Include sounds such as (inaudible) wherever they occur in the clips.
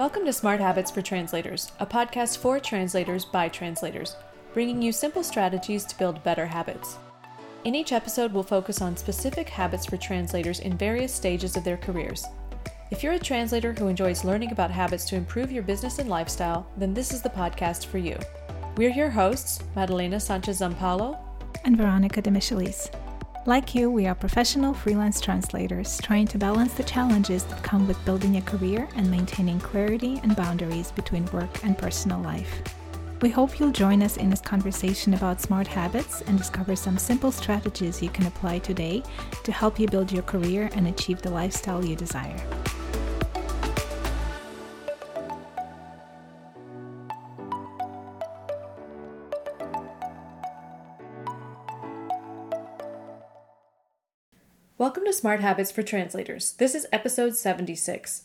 Welcome to Smart Habits for Translators, a podcast for translators by translators, bringing you simple strategies to build better habits. In each episode, we'll focus on specific habits for translators in various stages of their careers. If you're a translator who enjoys learning about habits to improve your business and lifestyle, then this is the podcast for you. We're your hosts, Madalena Sanchez Zampaulo and Veronika Demichelis. Like you, we are professional freelance translators trying to balance the challenges that come with building a career and maintaining clarity and boundaries between work and personal life. We hope you'll join us in this conversation about smart habits and discover some simple strategies you can apply today to help you build your career and achieve the lifestyle you desire. Smart Habits for Translators. This is episode 76.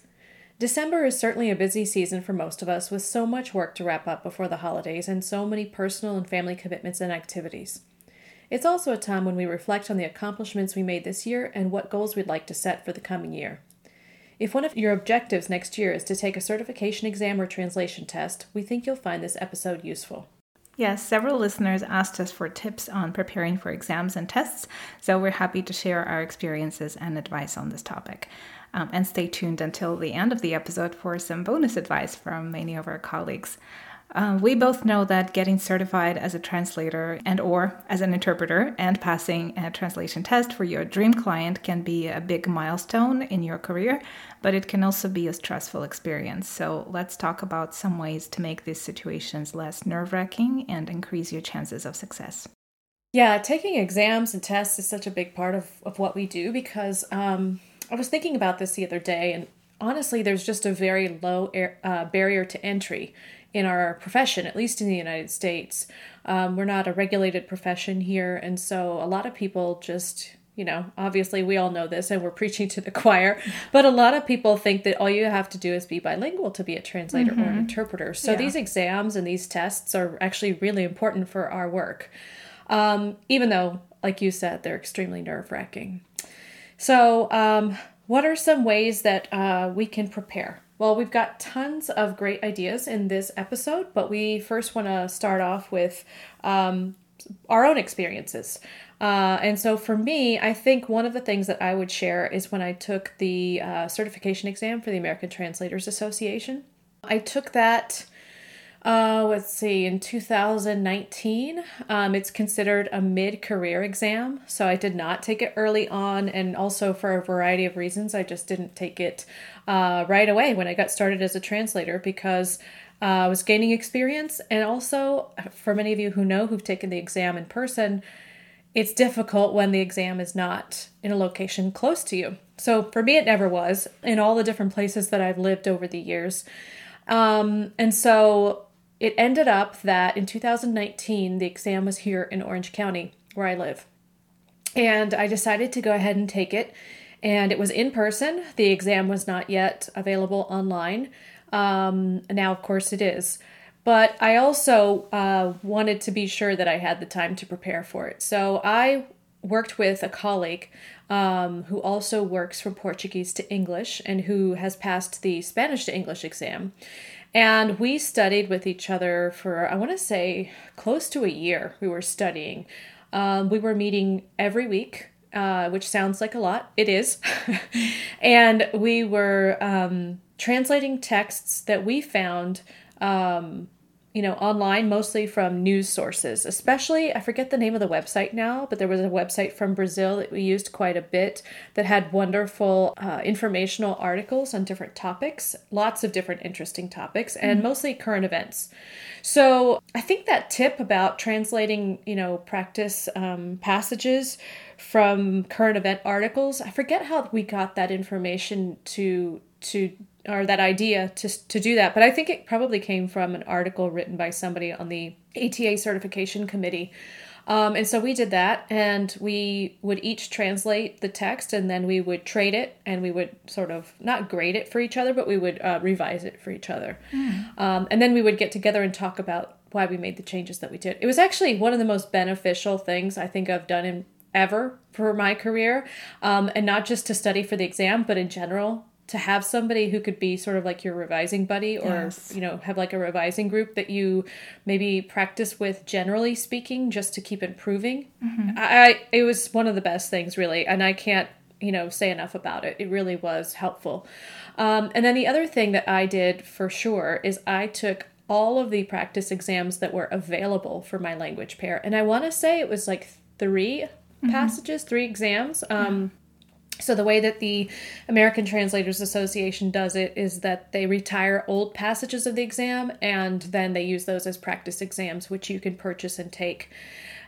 December is certainly a busy season for most of us, with so much work to wrap up before the holidays and so many personal and family commitments and activities. It's also a time when we reflect on the accomplishments we made this year and what goals we'd like to set for the coming year. If one of your objectives next year is to take a certification exam or translation test, we think you'll find this episode useful. Yes, several listeners asked us for tips on preparing for exams and tests, so we're happy to share our experiences and advice on this topic. Um, and stay tuned until the end of the episode for some bonus advice from many of our colleagues. Uh, we both know that getting certified as a translator and or as an interpreter and passing a translation test for your dream client can be a big milestone in your career, but it can also be a stressful experience. So let's talk about some ways to make these situations less nerve-wracking and increase your chances of success. Yeah, taking exams and tests is such a big part of, of what we do because um, I was thinking about this the other day, and honestly, there's just a very low air, uh, barrier to entry in our profession, at least in the United States. Um, we're not a regulated profession here, and so a lot of people just you know, obviously we all know this and we're (laughs) preaching to the choir, but a lot of people think that all you have to do is be bilingual to be a translator mm-hmm. or an mm-hmm. interpreter. So yeah. these exams and these tests are actually really important for our work, um, even though, like you said, they're extremely nerve wracking. So, um, what are some ways that uh, we can prepare? Well, we've got tons of great ideas in this episode, but we first want to start off with um, our own experiences. Uh, and so for me, I think one of the things that I would share is when I took the uh, certification exam for the American Translators Association. I took that uh, let's see, in 2019, um, it's considered a mid career exam. So I did not take it early on, and also for a variety of reasons, I just didn't take it uh, right away when I got started as a translator because uh, I was gaining experience. And also, for many of you who know who've taken the exam in person, it's difficult when the exam is not in a location close to you. So for me, it never was in all the different places that I've lived over the years. Um, and so it ended up that in 2019, the exam was here in Orange County, where I live. And I decided to go ahead and take it. And it was in person. The exam was not yet available online. Um, now, of course, it is. But I also uh, wanted to be sure that I had the time to prepare for it. So I worked with a colleague um, who also works from Portuguese to English and who has passed the Spanish to English exam. And we studied with each other for, I want to say, close to a year. We were studying. Um, we were meeting every week, uh, which sounds like a lot. It is. (laughs) and we were um, translating texts that we found um, you know, online, mostly from news sources, especially, I forget the name of the website now, but there was a website from Brazil that we used quite a bit that had wonderful uh, informational articles on different topics, lots of different interesting topics, and mm-hmm. mostly current events. So I think that tip about translating, you know, practice um, passages from current event articles, I forget how we got that information to to or that idea to, to do that. But I think it probably came from an article written by somebody on the ATA certification committee. Um, and so we did that, and we would each translate the text, and then we would trade it, and we would sort of not grade it for each other, but we would uh, revise it for each other. Mm. Um, and then we would get together and talk about why we made the changes that we did. It was actually one of the most beneficial things I think I've done in ever for my career, um, and not just to study for the exam, but in general to have somebody who could be sort of like your revising buddy or Yes. you know have like a revising group that you maybe practice with generally speaking just to keep improving. I, I it was one of the best things really and i can't you know say enough about it. It really was helpful. Um, and then the other thing that i did for sure is i took all of the practice exams that were available for my language pair and i want to say it was like 3 passages three exams um, so the way that the American Translators Association does it is that they retire old passages of the exam and then they use those as practice exams which you can purchase and take.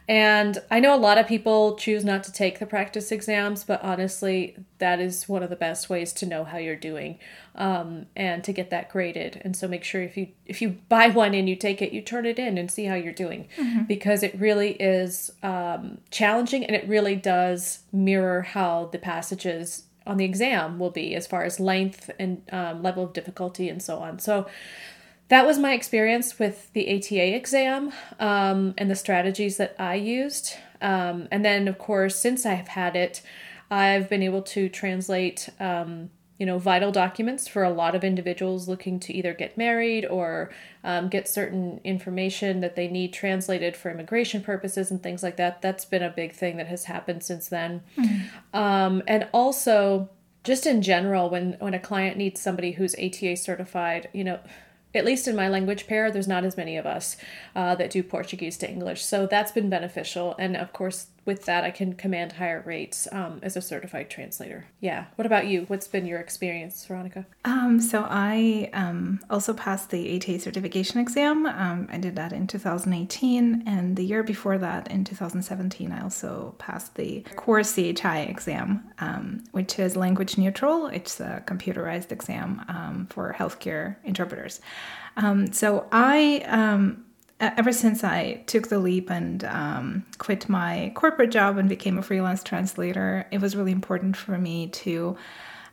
And I know a lot of people choose not to take the practice exams, but honestly, that is one of the best ways to know how you're doing um, and to get that graded. And so make sure if you if you (laughs) buy one and you take it, you turn it in and see how you're doing because it really is um, challenging and it really does mirror how the passages on the exam will be as far as length and um, level of difficulty and so on. So that was my experience with the ATA exam um, and the strategies that I used. Um, and then, of course, since I've had it, I've been able to translate, um, you know, vital documents for a lot of individuals looking to either get married or um, get certain information that they need translated for immigration purposes and things like that. That's been a big thing that has happened since then. Um, and also, just in general, when when a client needs somebody who's ATA certified, you know, at least in my language pair, there's not as many of us uh, that do Portuguese to English, so that's been beneficial. And of course, with that, I can command higher rates um, as a certified translator. Yeah. What about you? What's been your experience, Veronika? Um, so I um, also passed the ATA certification exam. Um, I did that in 2018, and the year before that, in 2017, I also passed the CoreCHI exam, um, which is language neutral. It's a computerized exam um, for healthcare interpreters. So I ever since I took the leap and um, quit my corporate job and became a freelance translator, it was really important for me to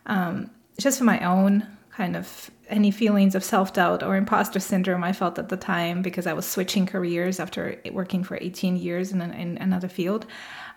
um, just for my own kind of any feelings of self doubt or imposter syndrome I felt at the time because I was switching careers after working for 18 years in, an, in another field.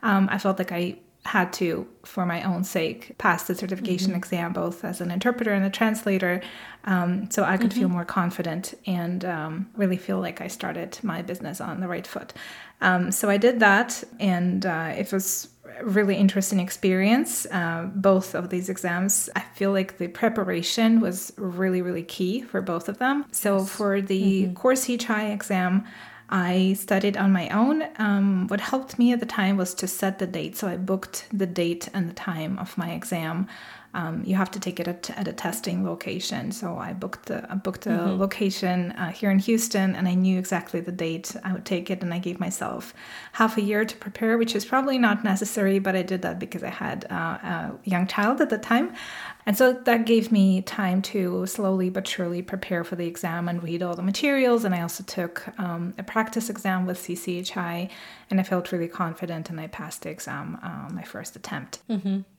Um, I felt like I had to, for my own sake, pass the certification exam both as an interpreter and a translator um, so I could feel more confident and um, really feel like I started my business on the right foot. Um, so I did that, and uh, it was a really interesting experience. Uh, both of these exams, I feel like the preparation was really, really key for both of them. So for the CoreCHI exam, I studied on my own. Um, what helped me at the time was to set the date. So I booked the date and the time of my exam. Um, you have to take it at, at a testing location. So I booked a, I booked a location uh, here in Houston, and I knew exactly the date I would take it, and I gave myself half a year to prepare, which is probably not necessary, but I did that because I had uh, a young child at the time. And so that gave me time to slowly but surely prepare for the exam and read all the materials. And I also took um, a practice exam with CCHI, and I felt really confident, and I passed the exam uh, my first attempt.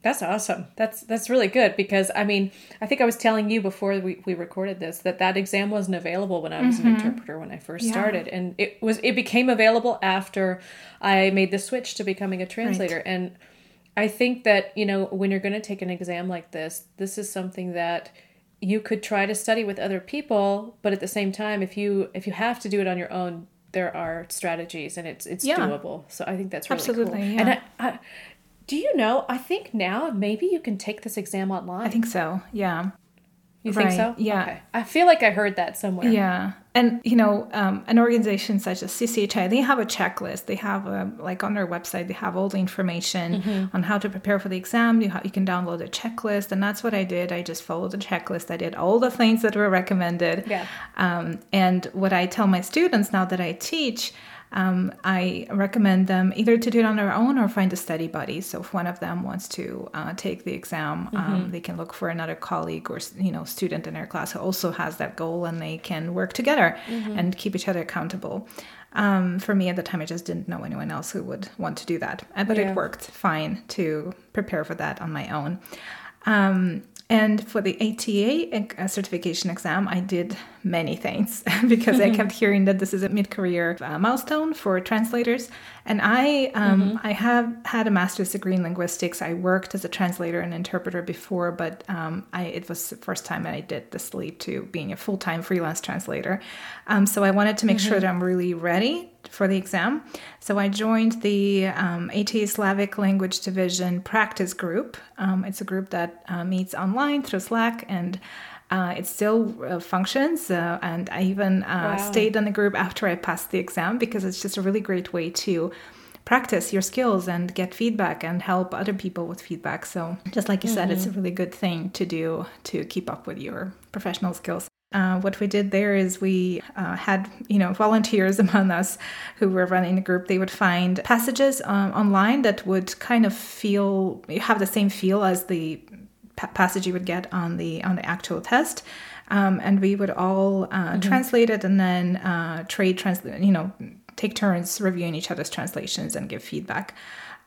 That's awesome. That's that's really good because I mean I think I was telling you before we, we recorded this that that exam wasn't available when I was an interpreter when I first Yeah. started and it was it became available after I made the switch to becoming a translator and I think that you know when you're going to take an exam like this this is something that you could try to study with other people but at the same time if you if you have to do it on your own there are strategies and it's it's Yeah. doable so I think that's really cool Absolutely, and. I, I, do you know? I think now maybe you can take this exam online. I think so, yeah. You think right, so? yeah. Okay. I feel like I heard that somewhere. Yeah. And, you know, um, an organization such as CCHI, they have a checklist. They have, a, like, on their website, they have all the information Mm-hmm. on how to prepare for the exam. You, ha- you can download a checklist. And that's what I did. I just followed the checklist. I did all the things that were recommended. Yeah. Um, and what I tell my students now that I teach, um, I recommend them either to do it on their own or find a study buddy. So if one of them wants to uh, take the exam, um, they can look for another colleague or you know student in their class who also has that goal, and they can work together and keep each other accountable. Um, for me at the time, I just didn't know anyone else who would want to do that, Uh, but Yeah. it worked fine to prepare for that on my own. Um, and for the ATA uh, certification exam, I did many things (laughs) because I kept hearing that this is a mid-career uh, milestone for translators. And I, um, mm-hmm. I have had a master's degree in linguistics. I worked as a translator and interpreter before, but um, I, it was the first time that I did this leap to being a full-time freelance translator. Um, so I wanted to make mm-hmm. sure that I'm really ready for the exam. So I joined the um, ATA Slavic Language Division practice group. Um, it's a group that uh, meets online through Slack and uh, it still uh, functions. Uh, and I even uh, wow. stayed in the group after I passed the exam because it's just a really great way to practice your skills and get feedback and help other people with feedback. So, just like you mm-hmm. said, it's a mm-hmm. really good thing to do to keep up with your professional skills. Uh, what we did there is we uh, had you know volunteers (laughs) among us who were running the group they would find passages um, online that would kind of feel have the same feel as the passage you would get on the on the actual test. Um, and we would all uh, mm-hmm. translate it and then uh, trade translate you know take turns reviewing each other's translations and give feedback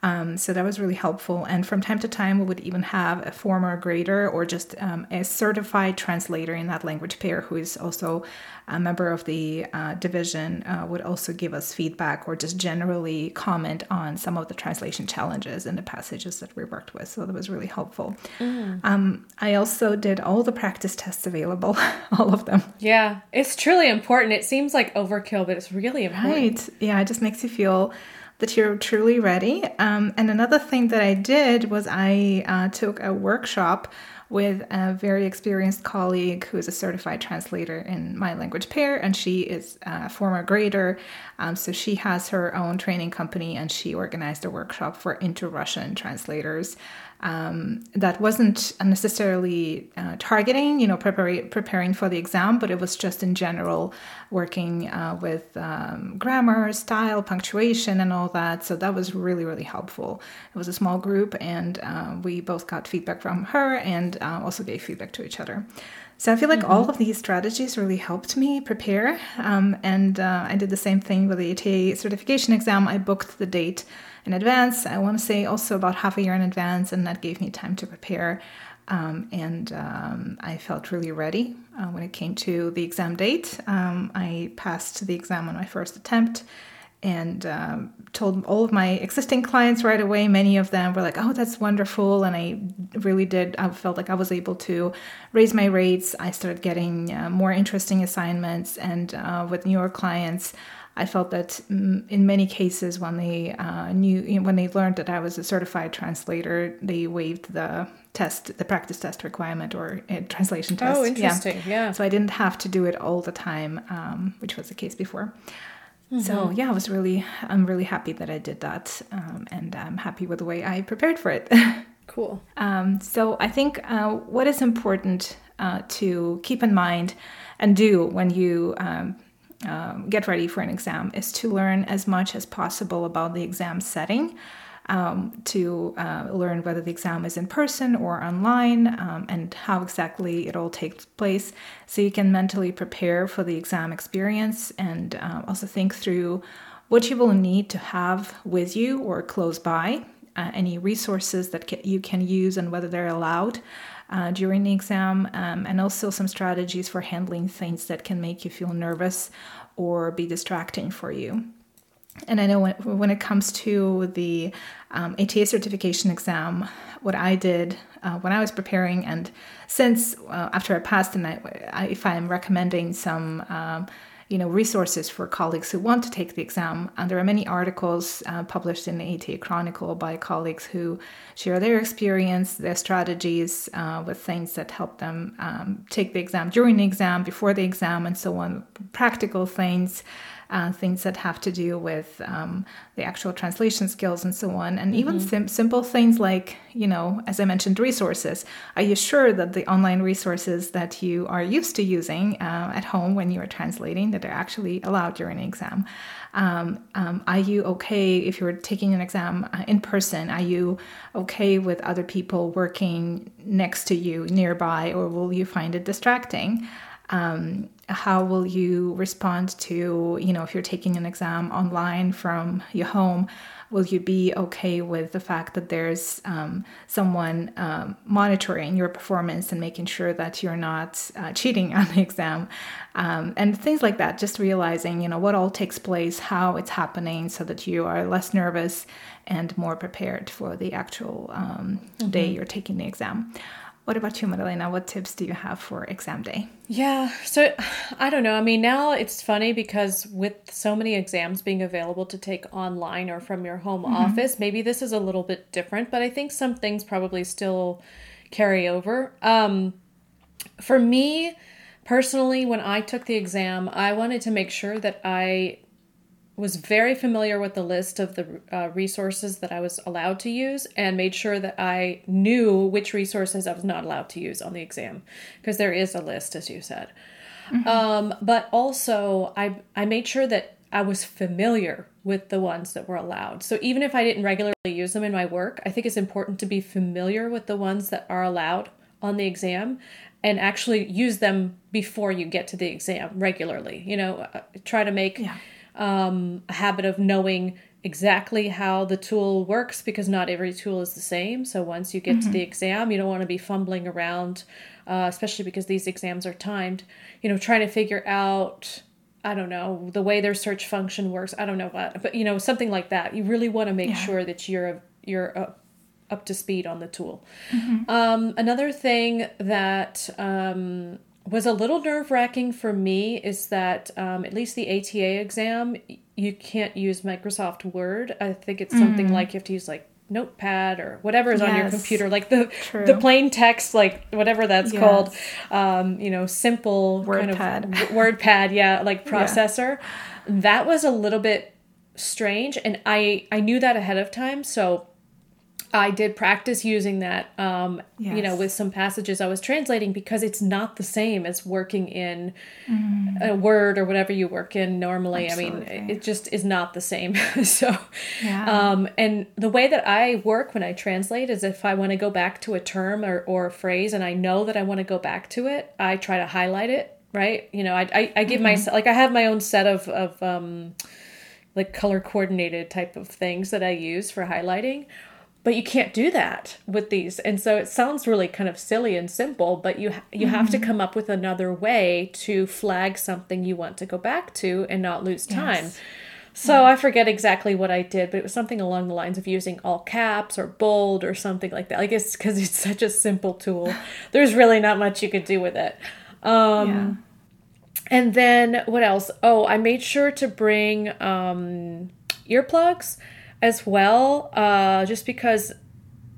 um, so that was really helpful. And from time to time, we would even have a former grader or just um, a certified translator in that language pair who is also a member of the uh, division uh, would also give us feedback or just generally comment on some of the translation challenges in the passages that we worked with. So that was really helpful. Mm. Um, I also did all the practice tests available, (laughs) all of them. Yeah, it's truly important. It seems like overkill, but it's really important. Right. Yeah, it just makes you feel that you're truly ready. Um, and another thing that I did was I uh, took a workshop with a very experienced colleague who is a certified translator in my language pair, and she is a former grader. Um, so she has her own training company, and she organized a workshop for inter Russian translators um, that wasn't necessarily uh, targeting, you know, prepare, preparing for the exam, but it was just in general working uh, with um, grammar, style, punctuation, and all that. So that was really, really helpful. It was a small group, and uh, we both got feedback from her and uh, also gave feedback to each other. So I feel like mm-hmm. all of these strategies really helped me prepare. Um, and uh, I did the same thing with the ATA certification exam. I booked the date in advance. I want to say also about half a year in advance, and that gave me time to prepare. Um, and um, I felt really ready uh, when it came to the exam date. Um, I passed the exam on my first attempt and um, told all of my existing clients right away. Many of them were like, "Oh, that's wonderful," and I really did. I felt like I was able to raise my rates. I started getting uh, more interesting assignments, and uh, with newer clients. I felt that mm, in many cases, when they uh, knew, you know, when they learned that I was a certified translator, they waived the test, the practice test requirement or translation test. Oh, interesting. Yeah. yeah. So I didn't have to do it all the time, um, which was the case before. Mm-hmm. So yeah, I was really, I'm really happy that I did that, um, and I'm happy with the way I prepared for it. (laughs) cool. Um, so I think uh, what is important uh, to keep in mind and do when you um, um, get ready for an exam is to learn as much as possible about the exam setting. Um, to uh, learn whether the exam is in person or online um, and how exactly it all takes place so you can mentally prepare for the exam experience and uh, also think through what you will need to have with you or close by, uh, any resources that you can use and whether they're allowed uh, during the exam, um, and also some strategies for handling things that can make you feel nervous or be distracting for you. And I know when, when it comes to the um, ATA certification exam, what I did uh, when I was preparing, and since uh, after I passed, and I, I, if I'm recommending some um, you know resources for colleagues who want to take the exam. And there are many articles uh, published in the ATA Chronicle by colleagues who share their experience, their strategies uh, with things that help them um, take the exam during the exam, before the exam, and so on. Practical things uh, things that have to do with um, the actual translation skills and so on. And mm-hmm. even sim- simple things like, you know, as I mentioned, resources. Are you sure that the online resources that you are used to using uh, at home when you are translating that are actually allowed during an exam? Um, um, are you okay if you're taking an exam uh, in person? Are you okay with other people working next to you nearby, or will you find it distracting? Um, how will you respond to you know if you're taking an exam online from your home will you be okay with the fact that there's um, someone um, monitoring your performance and making sure that you're not uh, cheating (laughs) on the exam um, and things like that just realizing you know what all takes place how it's happening so that you are less nervous and more prepared for the actual um, mm-hmm. day you're taking the exam what about you, Madalena? What tips do you have for exam day? Yeah, so I don't know. I mean, now it's funny because with so many exams being available to take online or from your home mm-hmm. office, maybe this is a little bit different, but I think some things probably still carry over. Um, for me, personally, when I took the exam, I wanted to make sure that I was very familiar with the list of the uh, resources that I was allowed to use and made sure that I knew which resources I was not allowed to use on the exam because there is a list, as you said. Mm-hmm. Um, but also, I, I made sure that I was familiar with the ones that were allowed. So even if I didn't regularly use them in my work, I think it's important to be familiar with the ones that are allowed on the exam and actually use them before you get to the exam regularly. You know, uh, try to make. Yeah um, a habit of knowing exactly how the tool works because not every tool is the same. So once you get mm-hmm. to the exam, you don't want to be fumbling around, uh, especially because these exams are timed, you know, trying to figure out. I don't know the way their search function works. I don't know what, but you know something like that. You really want to make yeah. sure that you're you're uh, up to speed on the tool. Mm-hmm. Um, another thing that um, was a little nerve wracking for me is that um, at least the ATA exam, you can't use Microsoft Word. I think it's something mm. like you have to use like Notepad or whatever is yes. on your computer, like the True. the plain text, like whatever that's yes. called, um, you know, simple WordPad. kind of WordPad, yeah, like (laughs) processor. Yeah. That was a little bit strange, and I I knew that ahead of time, so I did practice using that, um, yes. you know, with some passages I was translating because it's not the same as working in mm. a Word or whatever you work in normally. Absolutely. I mean, it just is not the same. (laughs) so, yeah. um, and the way that I work when I translate is if I want to go back to a term or, or a phrase and I know that I want to go back to it, I try to highlight it, right? You know, I, I, I give mm-hmm. myself, like, I have my own set of, of, um, like color coordinated type of things that I use for highlighting but you can't do that with these and so it sounds really kind of silly and simple but you you mm-hmm. have to mm-hmm. come up with another way to flag something you want to go back to and not lose time yes. so yeah. i forget exactly what i did but it was something along the lines of using all caps or bold or something like that i guess because it's such a simple tool (laughs) there's really not much you could do with it um, yeah. and then what else oh i made sure to bring um, earplugs as well, uh, just because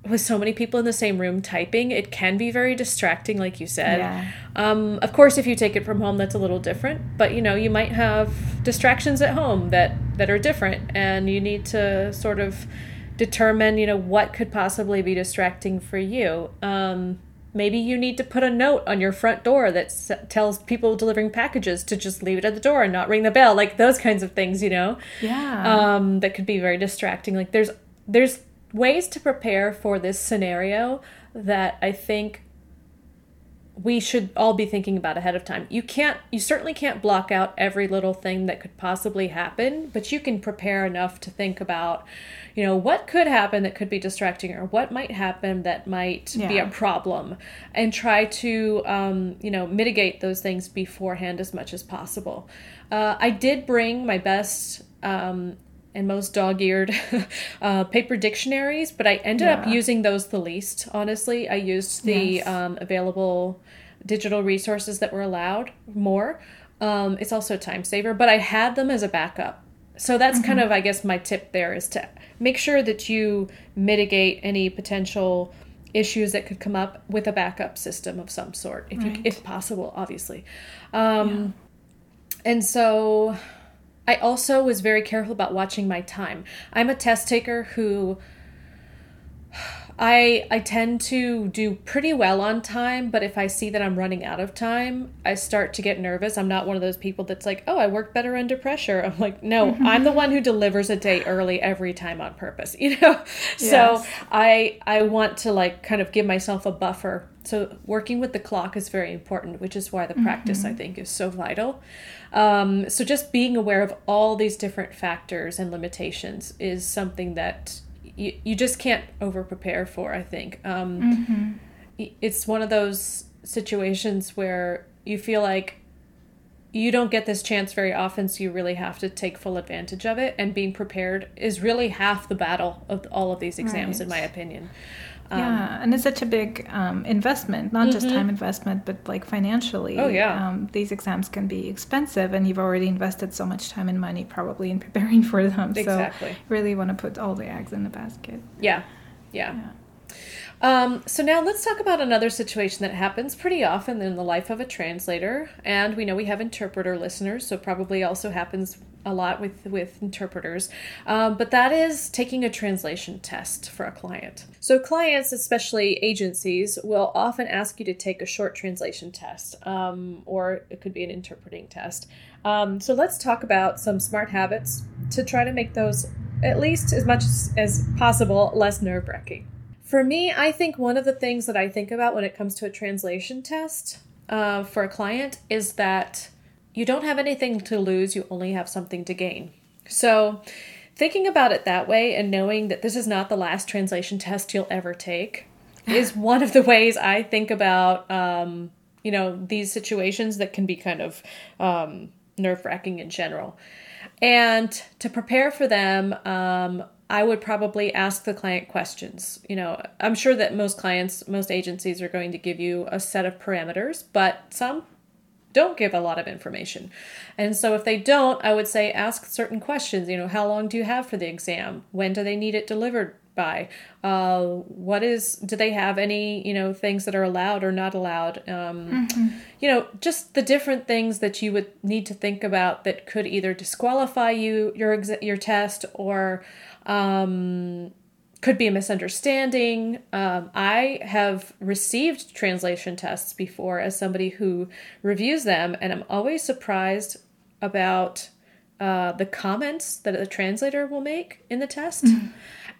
with so many people in the same room typing, it can be very distracting, like you said. Yeah. Um, of course, if you take it from home, that's a little different. But you know, you might have distractions at home that that are different, and you need to sort of determine, you know, what could possibly be distracting for you. Um, maybe you need to put a note on your front door that s- tells people delivering packages to just leave it at the door and not ring the bell like those kinds of things you know? Yeah. Um, that could be very distracting. Like there's there's ways to prepare for this scenario that i think we should all be thinking about ahead of time. You can't you certainly can't block out every little thing that could possibly happen, but you can prepare enough to think about, you know, what could happen that could be distracting or what might happen that might yeah. be a problem and try to um, you know, mitigate those things beforehand as much as possible. Uh, I did bring my best um, and most dog-eared (laughs) uh, paper dictionaries, but I ended yeah. up using those the least. Honestly, I used the yes. um, available digital resources that were allowed more. Um, it's also a time saver, but I had them as a backup. So that's mm-hmm. kind of, I guess, my tip there is to make sure that you mitigate any potential issues that could come up with a backup system of some sort, if right. you, if possible, obviously. Um, yeah. And so I also was very careful about watching my time. I'm a test taker who I I tend to do pretty well on time, but if I see that I'm running out of time, I start to get nervous. I'm not one of those people that's like, "Oh, I work better under pressure." I'm like, "No, I'm the one who delivers a day early every time on purpose." (laughs) You know? Yes. So, I I want to like kind of give myself a buffer. So, working with the clock is very important, which is why the practice mm-hmm. I think is so vital. Um, so just being aware of all these different factors and limitations is something that you, you just can't over prepare for, I think. Um, mm-hmm. It's one of those situations where you feel like you don't get this chance very often, so you really have to take full advantage of it. And being prepared is really half the battle of all of these exams, right. in my opinion. Um, yeah, and it's such a big um, investment, not mm-hmm. just time investment, but like financially. Oh yeah. Um, these exams can be expensive, and you've already invested so much time and money probably in (laughs) preparing for them. Exactly. So really want to put all the eggs in the basket. Yeah. Yeah. yeah. Um, so now let's talk about another situation that happens pretty often in the life of a translator, and we know we have interpreter listeners, so probably also happens a lot with with interpreters. Um, but that is taking a translation test for a client. So clients especially agencies will often ask you to take a short translation test um, or it could be an interpreting test. Um, so let's talk about some smart habits to try to make those at least as much as possible less nerve-wracking. For me i think one of the things that i think about when it comes to a translation test uh, for a client is that you don't have anything to lose, you only have something to gain. So, thinking about it that way and knowing that this is not the last translation test you'll ever take (laughs) is one of the ways I think about, um, you know, these situations that can be kind of um, nerve wracking in general. And to prepare for them, um, I would probably ask the client questions. You know, I'm sure that most clients, most agencies are going to give you a set of parameters, but some don't give a lot of information. And so if they don't, I would say ask certain questions. You know, how long do you have for the exam? When do they need it delivered by? Uh, what is, do they have any, you know, things that are allowed or not allowed? Um, mm-hmm. You know, just the different things that you would need to think about that could either disqualify you, your, ex- your test, or, um, could be a misunderstanding. Um, I have received translation tests before as somebody who reviews them, and I'm always surprised about uh, the comments that the translator will make in the test. Mm-hmm.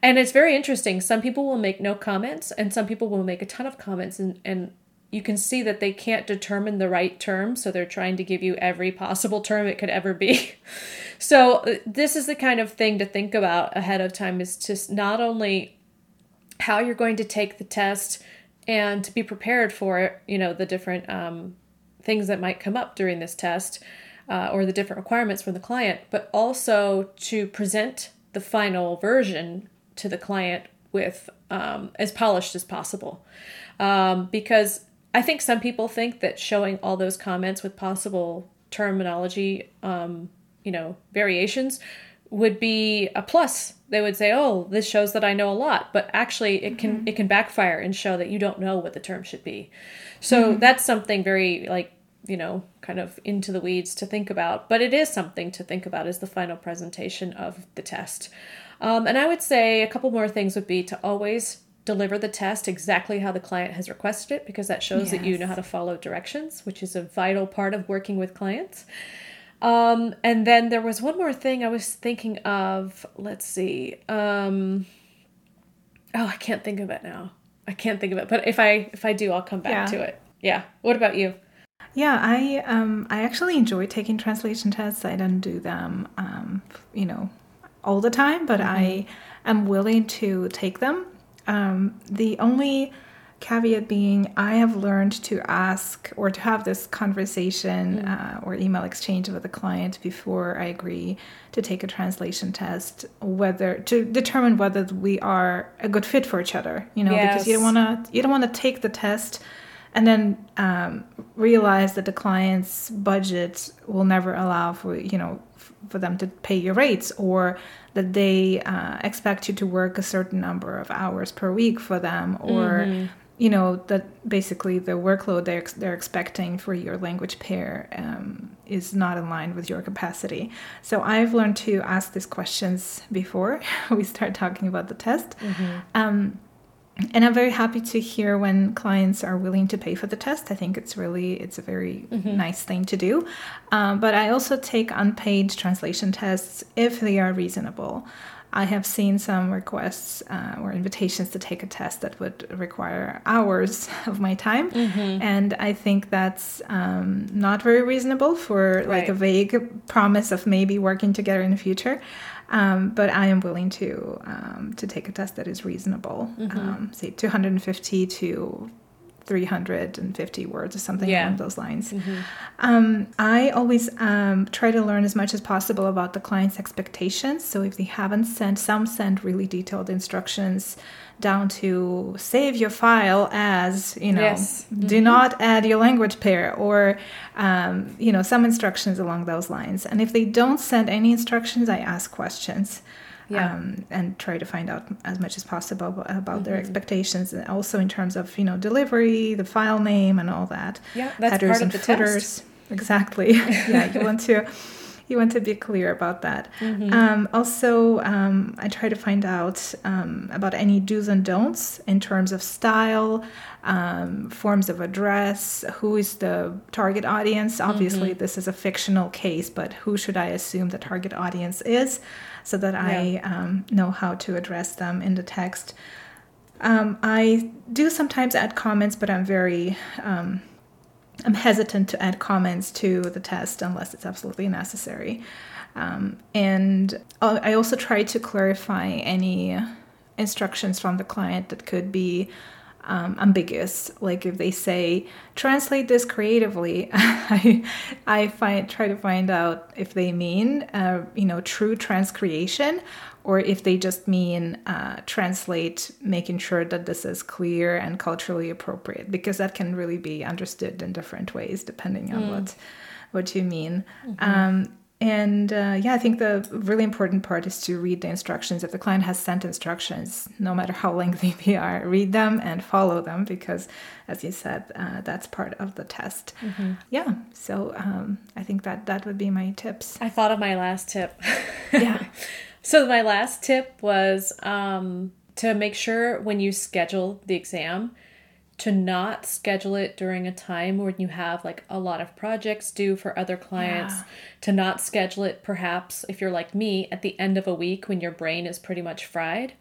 And it's very interesting. Some people will make no comments, and some people will make a ton of comments, and, and you can see that they can't determine the right term, so they're trying to give you every possible term it could ever be. (laughs) so, uh, this is the kind of thing to think about ahead of time is just not only how you're going to take the test and to be prepared for, you know, the different um, things that might come up during this test uh, or the different requirements from the client, but also to present the final version to the client with um, as polished as possible. Um, because I think some people think that showing all those comments with possible terminology, um, you know, variations would be a plus. They would say, "Oh, this shows that I know a lot," but actually, it can mm-hmm. it can backfire and show that you don't know what the term should be. So mm-hmm. that's something very like you know kind of into the weeds to think about. But it is something to think about as the final presentation of the test. Um, and I would say a couple more things would be to always deliver the test exactly how the client has requested it because that shows yes. that you know how to follow directions, which is a vital part of working with clients. Um, and then there was one more thing I was thinking of. Let's see. Um, oh, I can't think of it now. I can't think of it. But if I if I do, I'll come back yeah. to it. Yeah. What about you? Yeah, I um I actually enjoy taking translation tests. I don't do them um you know all the time, but mm-hmm. I am willing to take them um, the only caveat being, I have learned to ask or to have this conversation mm. uh, or email exchange with a client before I agree to take a translation test, whether to determine whether we are a good fit for each other. You know, yes. because you don't want to you don't want to take the test and then um, realize that the client's budget will never allow for you know for them to pay your rates or that they uh, expect you to work a certain number of hours per week for them or mm-hmm. you know that basically the workload they're, they're expecting for your language pair um, is not in line with your capacity so i've learned to ask these questions before (laughs) we start talking about the test mm-hmm. um, and I'm very happy to hear when clients are willing to pay for the test. I think it's really it's a very mm-hmm. nice thing to do. Um, but I also take unpaid translation tests if they are reasonable. I have seen some requests uh, or invitations to take a test that would require hours (laughs) of my time, mm-hmm. and I think that's um, not very reasonable for right. like a vague promise of maybe working together in the future. Um, but I am willing to um, to take a test that is reasonable, mm-hmm. Um, say 250 to 350 words or something yeah. along those lines. Mm-hmm. Um, I always um, try to learn as much as possible about the client's expectations. So if they haven't sent, some send really detailed instructions down to save your file as, you know, yes. mm-hmm. do not add your language pair or, um, you know, some instructions along those lines. And if they don't send any instructions, I ask questions yeah. um, and try to find out as much as possible about mm-hmm. their expectations, and also in terms of you know delivery, the file name, and all that. Yeah, that's Headers part of the footers. Test. Exactly. (laughs) (laughs) yeah, you want to you want to be clear about that. Mm-hmm. Um, also, um, I try to find out um, about any do's and don'ts in terms of style, um, forms of address, who is the target audience. Obviously, mm-hmm. this is a fictional case, but who should I assume the target audience is so that yeah. I um, know how to address them in the text. Um, I do sometimes add comments, but I'm very I'm hesitant to add comments to the test unless it's absolutely necessary. Um, and I also try to clarify any instructions from the client that could be um, ambiguous. Like if they say translate this creatively, (laughs) I I find try to find out if they mean uh, you know true transcreation or if they just mean uh, translate, making sure that this is clear and culturally appropriate, because that can really be understood in different ways depending on mm. what what you mean. Mm-hmm. Um, and uh, yeah, I think the really important part is to read the instructions. If the client has sent instructions, no matter how lengthy (laughs) they are, read them and follow them because, as you said, uh, that's part of the test. Mm-hmm. Yeah, so um, I think that that would be my tips. I thought of my last tip. (laughs) yeah. So my last tip was um, to make sure when you schedule the exam to not schedule it during a time when you have like a lot of projects due for other clients yeah. to not schedule it perhaps if you're like me at the end of a week when your brain is pretty much fried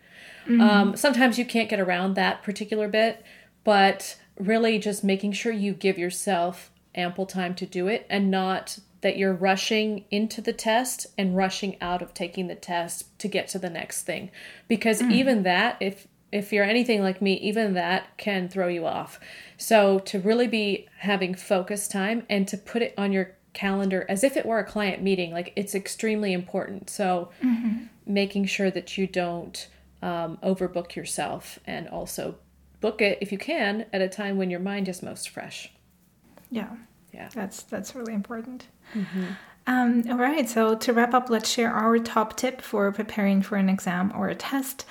mm-hmm. um, sometimes you can't get around that particular bit but really just making sure you give yourself ample time to do it and not that you're rushing into the test and rushing out of taking the test to get to the next thing because mm. even that if if you're anything like me even that can throw you off. So to really be having focus time and to put it on your calendar as if it were a client meeting like it's extremely important. So mm-hmm. making sure that you don't um, overbook yourself and also book it if you can at a time when your mind is most fresh. Yeah. Yeah. That's that's really important. Mm-hmm. um, all right. So to wrap up let's share our top tip for preparing for an exam or a test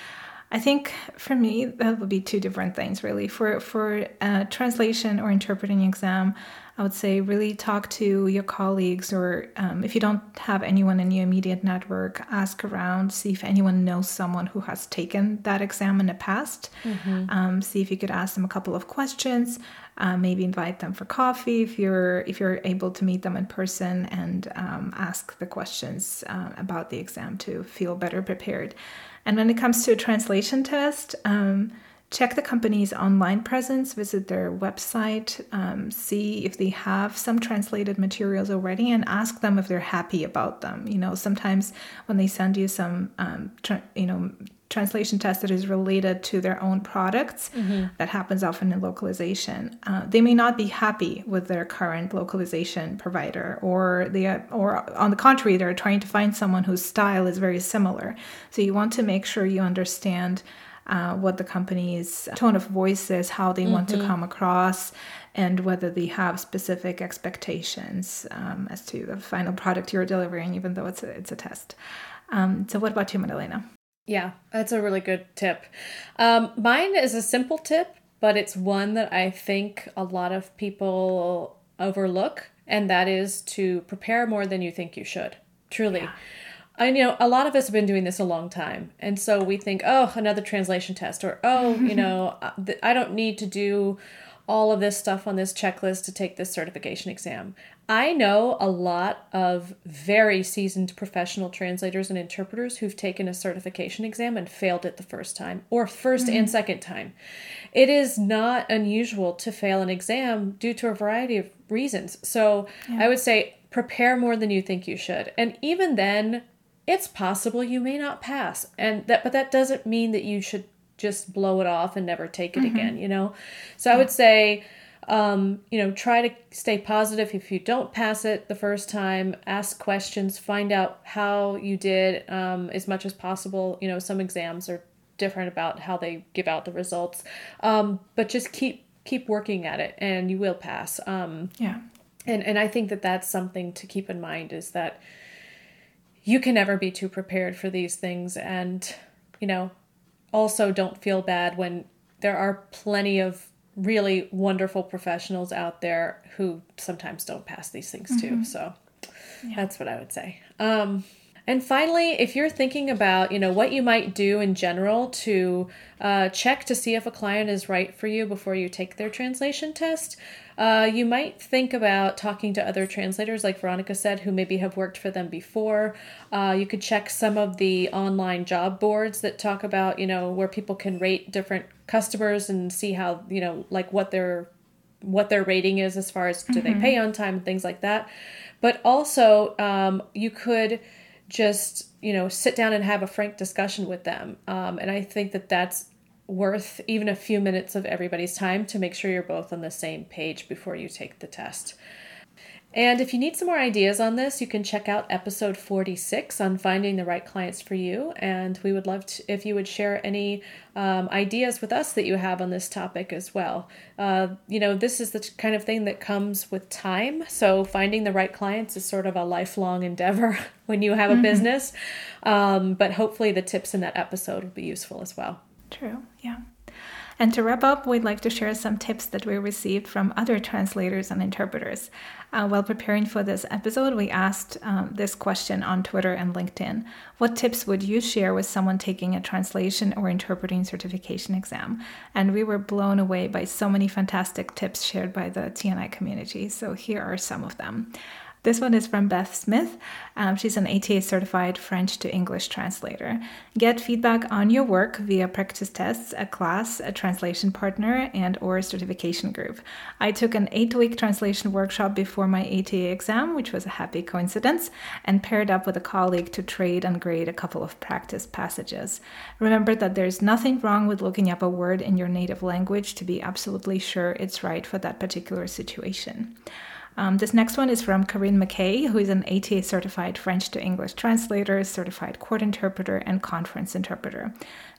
I think for me that would be two different things really. For for a translation or interpreting exam, I would say really talk to your colleagues, or um, if you don't have anyone in your immediate network, ask around, see if anyone knows someone who has taken that exam in the past. Mm-hmm. Um, see if you could ask them a couple of questions. Uh, maybe invite them for coffee if you're if you're able to meet them in person and um, ask the questions uh, about the exam to feel better prepared. And when it comes to a translation test. Um, check the company's online presence, visit their website, um, see if they have some translated materials already, and ask them if they're happy about them. You know, sometimes when they send you some, um, tra- you know, translation test that is related to their own products, mm-hmm. that happens often in localization. Uh, they may not be happy with their current localization provider, or they are, or on the contrary, they're trying to find someone whose style is very similar. So you want to make sure you understand uh, what the company's tone of voice is, how they mm-hmm. want to mm-hmm. come across, and whether they have specific expectations um, as to the final product you're delivering, even though it's a, it's a test. Um, so, what about you, Madalena? Yeah, that's a really good tip. Um, mine is a simple tip, but it's one that I think a lot of people overlook, and that is to prepare more than you think you should. Truly. Yeah. And you know a lot of us have been doing this a long time and so we think oh another translation test or oh you know (laughs) uh, i don't need to do all of this stuff on this checklist to take this certification exam i know a lot of very seasoned professional translators and interpreters who've taken a certification exam and failed it the first time or 1st mm-hmm. and second time it is not unusual to fail an exam due to a variety of reasons so yeah. i would say prepare more than you think you should and even then it's possible you may not pass and that but that doesn't mean that you should just blow it off and never take it mm-hmm. again you know? So yeah. i would say um, you know try to stay positive. If you don't pass it the first time ask questions find out how you did um, as much as possible. You know some exams are different about how they give out the results. Um, but just keep keep working at it and you will pass. Um, yeah. and and i think that that's something to keep in mind is that you can never be too prepared for these things and you know also don't feel bad when there are plenty of really wonderful professionals out there who sometimes don't pass these things too mm-hmm. so yeah. that's what i would say um, and finally, if you're thinking about, you know, what you might do in general to uh, check to see if a client is right for you before you take their translation test, uh, you might think about talking to other translators, like Veronika said, who maybe have worked for them before. Uh, you could check some of the online job boards that talk about, you know, where people can rate different customers and see how, you know, like what their what their rating is as far as do mm-hmm. they pay on time and things like that. But also, um, you could just you know sit down and have a frank discussion with them um, and i think that that's worth even a few minutes of everybody's time to make sure you're both on the same page before you take the test. And if you need some more ideas on this, you can check out episode 46 on finding the right clients for you. And we would love to, if you would share any um, ideas with us that you have on this topic as well. Uh, you know, this is the kind of thing that comes with time. So finding the right clients is sort of a lifelong endeavor (laughs) when you have a mm-hmm. business. Um, but hopefully, the tips in that episode will be useful as well. True, yeah. And to wrap up, we'd like to share some tips that we received from other translators and interpreters. Uh, while preparing for this episode, we asked um, this question on Twitter and LinkedIn What tips would you share with someone taking a translation or interpreting certification exam? And we were blown away by so many fantastic tips shared by the T&I community. So here are some of them. This one is from Beth Smith. Um, she's an ATA certified French to English translator. Get feedback on your work via practice tests, a class, a translation partner, and or a certification group. I took an eight-week translation workshop before my ATA exam, which was a happy coincidence, and paired up with a colleague to trade and grade a couple of practice passages. Remember that there's nothing wrong with looking up a word in your native language to be absolutely sure it's right for that particular situation. Um, this next one is from Corinne McKay, who is an ATA certified French to English translator, certified court interpreter, and conference interpreter.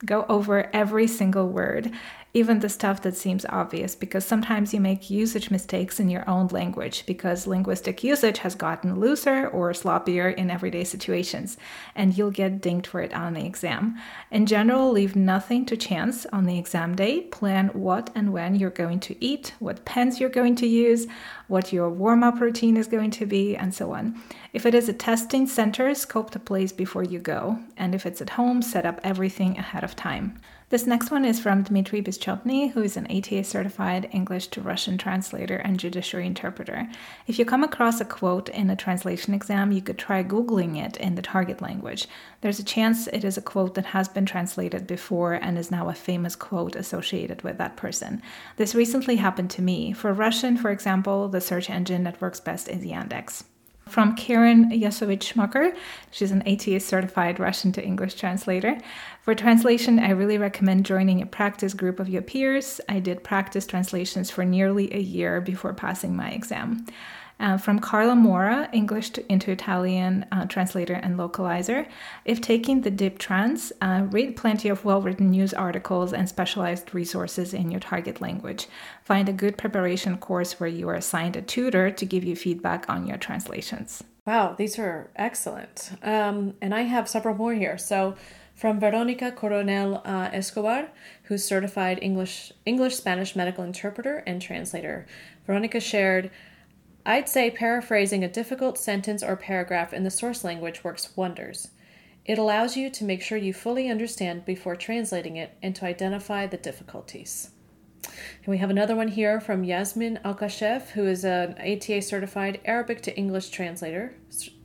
Go over every single word even the stuff that seems obvious, because sometimes you make usage mistakes in your own language because linguistic usage has gotten looser or sloppier in everyday situations, and you'll get dinged for it on the exam. In general, leave nothing to chance on the exam day. Plan what and when you're going to eat, what pens you're going to use, what your warm up routine is going to be, and so on. If it is a testing center, scope the place before you go, and if it's at home, set up everything ahead of time. This next one is from Dmitry Bischotny, who is an ATA certified English to Russian translator and judiciary interpreter. If you come across a quote in a translation exam, you could try Googling it in the target language. There's a chance it is a quote that has been translated before and is now a famous quote associated with that person. This recently happened to me. For Russian, for example, the search engine that works best is Yandex from Karen Yasovich Schmucker. She's an ATA certified Russian to English translator. For translation, I really recommend joining a practice group of your peers. I did practice translations for nearly a year before passing my exam. Uh, from Carla Mora, English to, into Italian uh, translator and localizer. If taking the DipTrans, uh, read plenty of well written news articles and specialized resources in your target language. Find a good preparation course where you are assigned a tutor to give you feedback on your translations. Wow, these are excellent. Um, and I have several more here. So, from Veronica Coronel uh, Escobar, who's certified English English Spanish medical interpreter and translator. Veronica shared I'd say paraphrasing a difficult sentence or paragraph in the source language works wonders. It allows you to make sure you fully understand before translating it and to identify the difficulties. And we have another one here from Yasmin Alkashef, who is an ATA certified Arabic to English translator,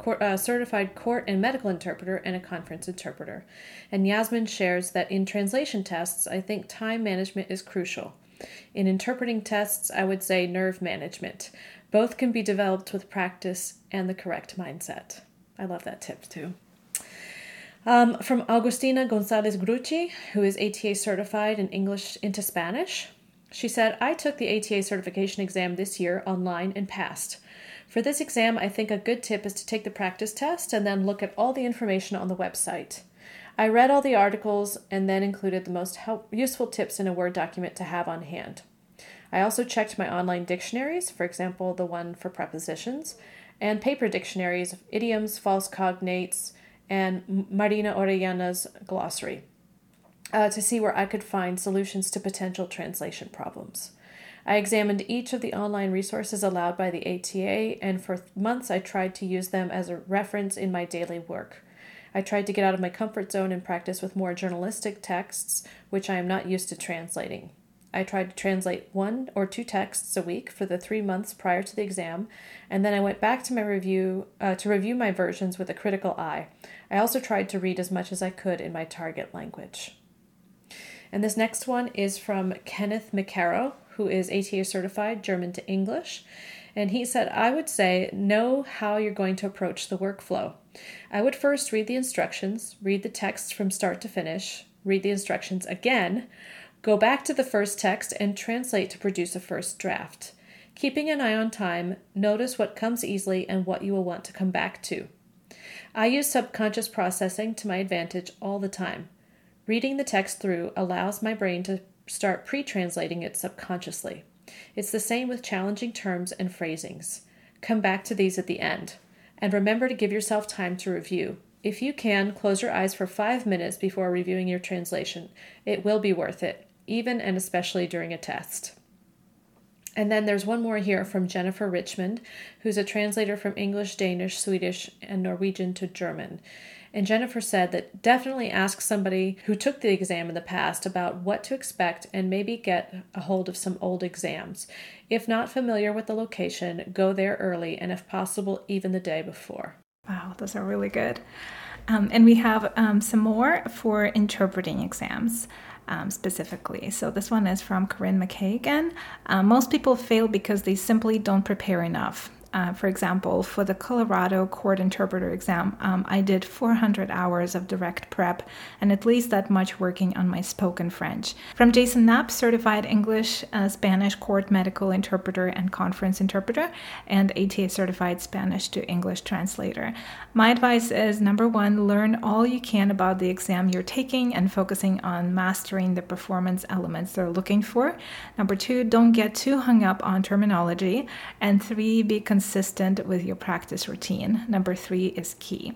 uh, certified court and medical interpreter, and a conference interpreter. And Yasmin shares that in translation tests, I think time management is crucial. In interpreting tests, I would say nerve management. Both can be developed with practice and the correct mindset. I love that tip too. Um, from Agustina Gonzalez Grucci, who is ATA certified in English into Spanish. She said, I took the ATA certification exam this year online and passed. For this exam, I think a good tip is to take the practice test and then look at all the information on the website. I read all the articles and then included the most help- useful tips in a Word document to have on hand. I also checked my online dictionaries, for example, the one for prepositions, and paper dictionaries of idioms, false cognates, and Marina Orellana's glossary uh, to see where I could find solutions to potential translation problems. I examined each of the online resources allowed by the ATA, and for months I tried to use them as a reference in my daily work. I tried to get out of my comfort zone and practice with more journalistic texts, which I am not used to translating. I tried to translate one or two texts a week for the three months prior to the exam, and then I went back to my review uh, to review my versions with a critical eye. I also tried to read as much as I could in my target language. And this next one is from Kenneth McCarrow, who is ATA certified German to English. And he said, I would say know how you're going to approach the workflow. I would first read the instructions, read the text from start to finish, read the instructions again, go back to the first text, and translate to produce a first draft. Keeping an eye on time, notice what comes easily and what you will want to come back to. I use subconscious processing to my advantage all the time. Reading the text through allows my brain to start pre translating it subconsciously. It's the same with challenging terms and phrasings. Come back to these at the end. And remember to give yourself time to review. If you can, close your eyes for five minutes before reviewing your translation. It will be worth it, even and especially during a test. And then there's one more here from Jennifer Richmond, who's a translator from English, Danish, Swedish, and Norwegian to German. And Jennifer said that definitely ask somebody who took the exam in the past about what to expect and maybe get a hold of some old exams. If not familiar with the location, go there early and, if possible, even the day before. Wow, those are really good. Um, and we have um, some more for interpreting exams. Um, specifically. So this one is from Corinne McKay again. Uh, most people fail because they simply don't prepare enough. Uh, for example, for the Colorado court interpreter exam, um, I did 400 hours of direct prep and at least that much working on my spoken French. From Jason Knapp, certified English, uh, Spanish court medical interpreter and conference interpreter, and ATA certified Spanish to English translator. My advice is number one, learn all you can about the exam you're taking and focusing on mastering the performance elements they're looking for. Number two, don't get too hung up on terminology. And three, be consistent with your practice routine. Number three is key.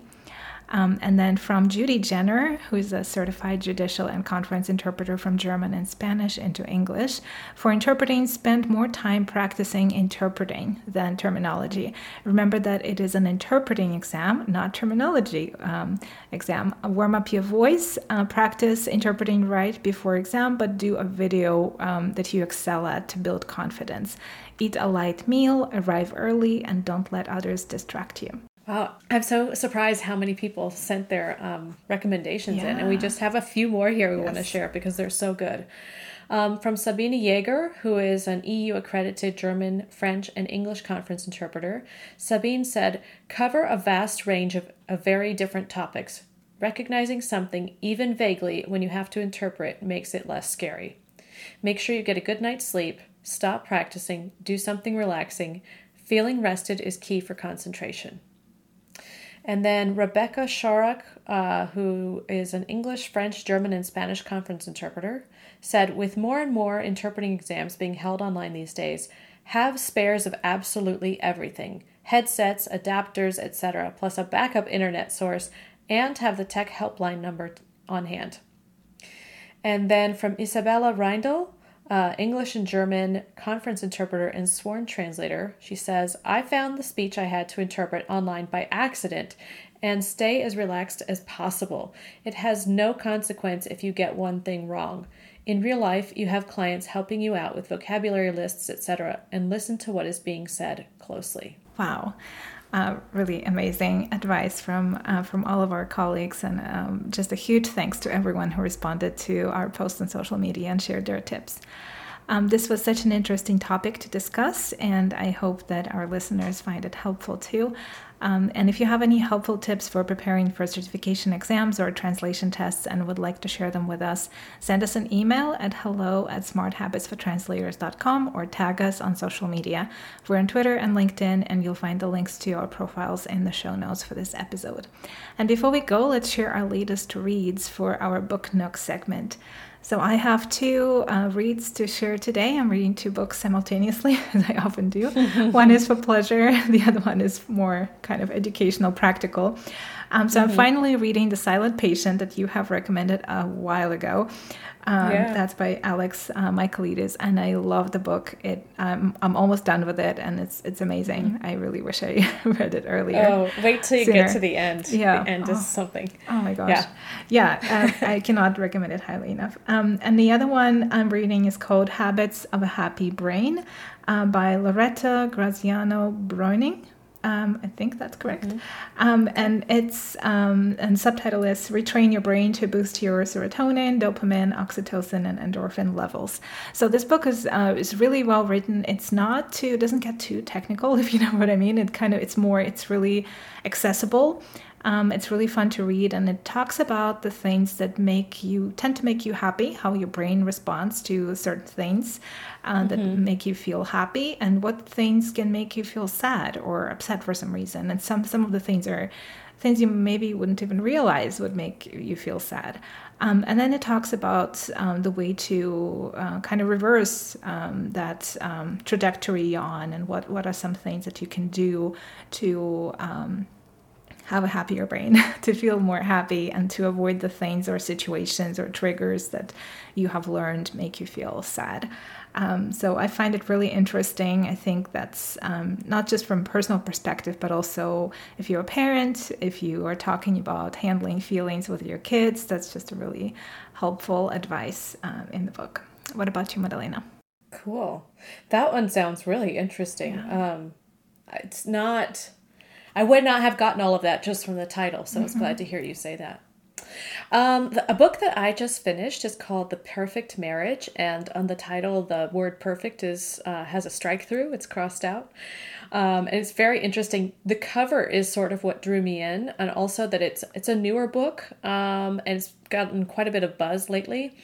Um, and then from Judy Jenner, who's a certified judicial and conference interpreter from German and Spanish into English. For interpreting, spend more time practicing interpreting than terminology. Remember that it is an interpreting exam, not terminology um, exam. Warm up your voice, uh, practice interpreting right before exam, but do a video um, that you excel at to build confidence. Eat a light meal, arrive early, and don't let others distract you. Wow, I'm so surprised how many people sent their um, recommendations yeah. in, and we just have a few more here we yes. want to share because they're so good. Um, from Sabine Jaeger, who is an EU accredited German, French, and English conference interpreter, Sabine said, Cover a vast range of, of very different topics. Recognizing something, even vaguely, when you have to interpret makes it less scary. Make sure you get a good night's sleep, stop practicing, do something relaxing. Feeling rested is key for concentration. And then Rebecca Sharak, uh, who is an English, French, German, and Spanish conference interpreter, said With more and more interpreting exams being held online these days, have spares of absolutely everything headsets, adapters, etc., plus a backup internet source, and have the tech helpline number on hand. And then from Isabella Reindl, uh, English and German conference interpreter and sworn translator. She says, I found the speech I had to interpret online by accident and stay as relaxed as possible. It has no consequence if you get one thing wrong. In real life, you have clients helping you out with vocabulary lists, etc., and listen to what is being said closely. Wow. Uh, really amazing advice from uh, from all of our colleagues, and um, just a huge thanks to everyone who responded to our posts on social media and shared their tips. Um, this was such an interesting topic to discuss, and I hope that our listeners find it helpful too. Um, and if you have any helpful tips for preparing for certification exams or translation tests and would like to share them with us, send us an email at hello at smarthabitsfortranslators.com or tag us on social media. We're on Twitter and LinkedIn, and you'll find the links to our profiles in the show notes for this episode. And before we go, let's share our latest reads for our Book Nook segment. So I have two uh, reads to share today. I'm reading two books simultaneously, (laughs) as I often do. (laughs) one is for pleasure, (laughs) the other one is more kind of educational, practical. Um, so mm-hmm. I'm finally reading The Silent Patient that you have recommended a while ago. Um, yeah. That's by Alex uh, Michaelides, and I love the book. It um, I'm almost done with it, and it's it's amazing. Mm-hmm. I really wish I (laughs) read it earlier. Oh, wait till you sooner. get to the end. Yeah, the end oh. is something. Oh my gosh. Yeah, yeah. uh, I cannot recommend it highly enough. Um, and the other one I'm reading is called Habits of a Happy Brain uh, by Loretta Graziano Breuning. Um, I think that's correct. Mm-hmm. Um, and it's um, and subtitle is "Retrain Your Brain to Boost Your Serotonin, Dopamine, Oxytocin, and Endorphin Levels." So this book is uh, is really well written. It's not too it doesn't get too technical, (laughs) if you know what I mean. It kind of it's more it's really accessible. Um, it's really fun to read, and it talks about the things that make you tend to make you happy, how your brain responds to certain things uh, mm-hmm. that make you feel happy, and what things can make you feel sad or upset for some reason. And some some of the things are things you maybe wouldn't even realize would make you feel sad. Um, and then it talks about um, the way to uh, kind of reverse um, that um, trajectory on, and what what are some things that you can do to um, have a happier brain, (laughs) to feel more happy, and to avoid the things or situations or triggers that you have learned make you feel sad. Um, so I find it really interesting. I think that's um, not just from personal perspective, but also if you're a parent, if you are talking about handling feelings with your kids, that's just a really helpful advice uh, in the book. What about you, Madalena? Cool. That one sounds really interesting. Yeah. Um, it's not I would not have gotten all of that just from the title, so mm-hmm. I was mm-hmm. glad to hear you say that. Um, the, a book that I just finished is called The Perfect Marriage, and on the title, the word "perfect" is uh, has a strike through. It's crossed out, um, and it's very interesting. The cover is sort of what drew me in, and also that it's it's a newer book, um, and it's gotten quite a bit of buzz lately.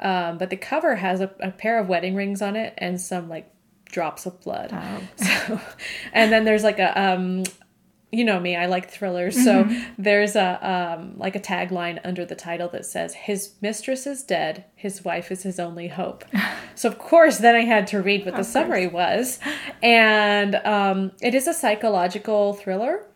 Um, but the cover has a, a pair of wedding rings on it and some like drops of blood. (laughs) So, and then there's like a um you know me, I like thrillers. So mm-hmm. there's a um, like a tagline under the title that says, "His mistress is dead. His wife is his only hope." (laughs) so of course, then I had to read what the summary was, and um, it is a psychological thriller,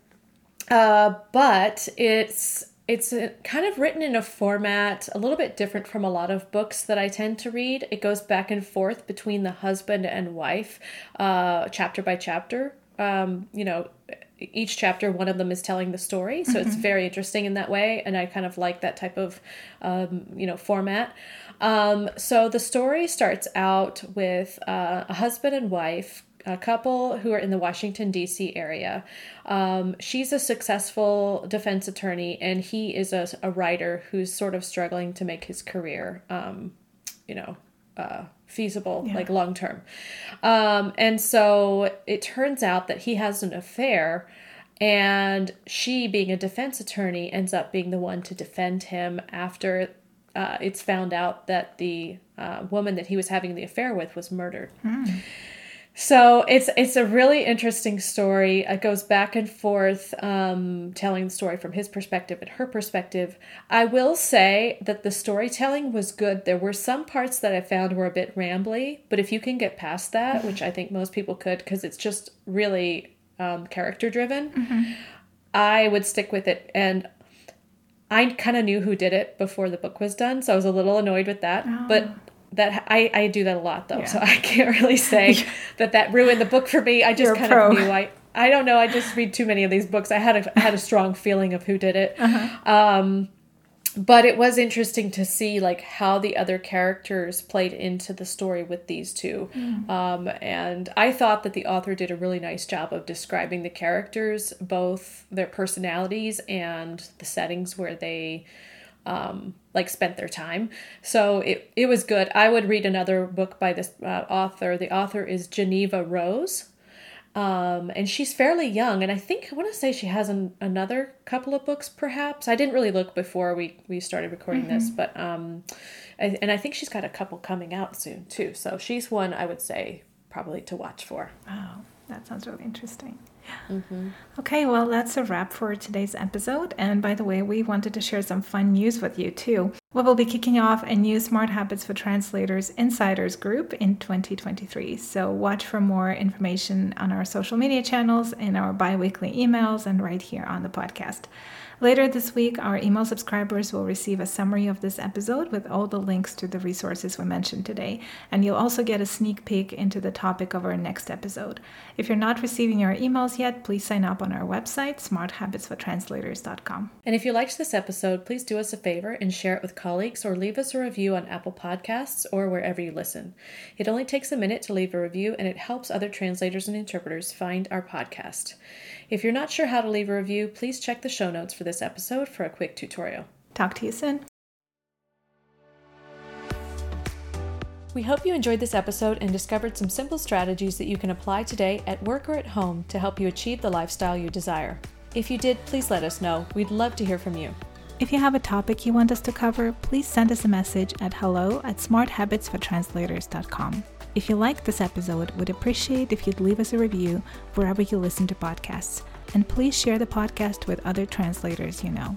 uh, but it's it's kind of written in a format a little bit different from a lot of books that I tend to read. It goes back and forth between the husband and wife, uh, chapter by chapter. Um, you know, each chapter one of them is telling the story so mm-hmm. it's very interesting in that way and i kind of like that type of um, you know format um, so the story starts out with uh, a husband and wife a couple who are in the washington d.c area um, she's a successful defense attorney and he is a, a writer who's sort of struggling to make his career um, you know uh, feasible yeah. like long term um, and so it turns out that he has an affair and she being a defense attorney ends up being the one to defend him after uh, it's found out that the uh, woman that he was having the affair with was murdered mm. So it's it's a really interesting story. It goes back and forth, um, telling the story from his perspective and her perspective. I will say that the storytelling was good. There were some parts that I found were a bit rambly, but if you can get past that, which I think most people could, because it's just really um, character driven, mm-hmm. I would stick with it. And I kind of knew who did it before the book was done, so I was a little annoyed with that. Oh. But that I, I do that a lot though, yeah. so (laughs) I can't really say (laughs) that that ruined the book for me. I just kind of knew I I don't know. I just read too many of these books. I had a I had a strong feeling of who did it. Uh-huh. Um, but it was interesting to see like how the other characters played into the story with these two mm. um, and i thought that the author did a really nice job of describing the characters both their personalities and the settings where they um, like spent their time so it, it was good i would read another book by this uh, author the author is jeneva rose um, and she's fairly young, and I think I want to say she has an, another couple of books, perhaps. I didn't really look before we we started recording mm-hmm. this, but um, I, and I think she's got a couple coming out soon too. So she's one I would say probably to watch for. Oh, that sounds really interesting. Mm-hmm. Okay, well, that's a wrap for today's episode. And by the way, we wanted to share some fun news with you too. We will be kicking off a new Smart Habits for Translators Insiders group in 2023. So watch for more information on our social media channels, in our bi weekly emails, and right here on the podcast. Later this week, our email subscribers will receive a summary of this episode with all the links to the resources we mentioned today, and you'll also get a sneak peek into the topic of our next episode. If you're not receiving our emails yet, please sign up on our website, smarthabitsfortranslators.com. And if you liked this episode, please do us a favor and share it with colleagues or leave us a review on Apple Podcasts or wherever you listen. It only takes a minute to leave a review, and it helps other translators and interpreters find our podcast. If you're not sure how to leave a review, please check the show notes for this episode for a quick tutorial. Talk to you soon. We hope you enjoyed this episode and discovered some simple strategies that you can apply today at work or at home to help you achieve the lifestyle you desire. If you did, please let us know. We'd love to hear from you. If you have a topic you want us to cover, please send us a message at hello at smarthabitsfortranslators.com. If you liked this episode, would appreciate if you'd leave us a review wherever you listen to podcasts. And please share the podcast with other translators you know.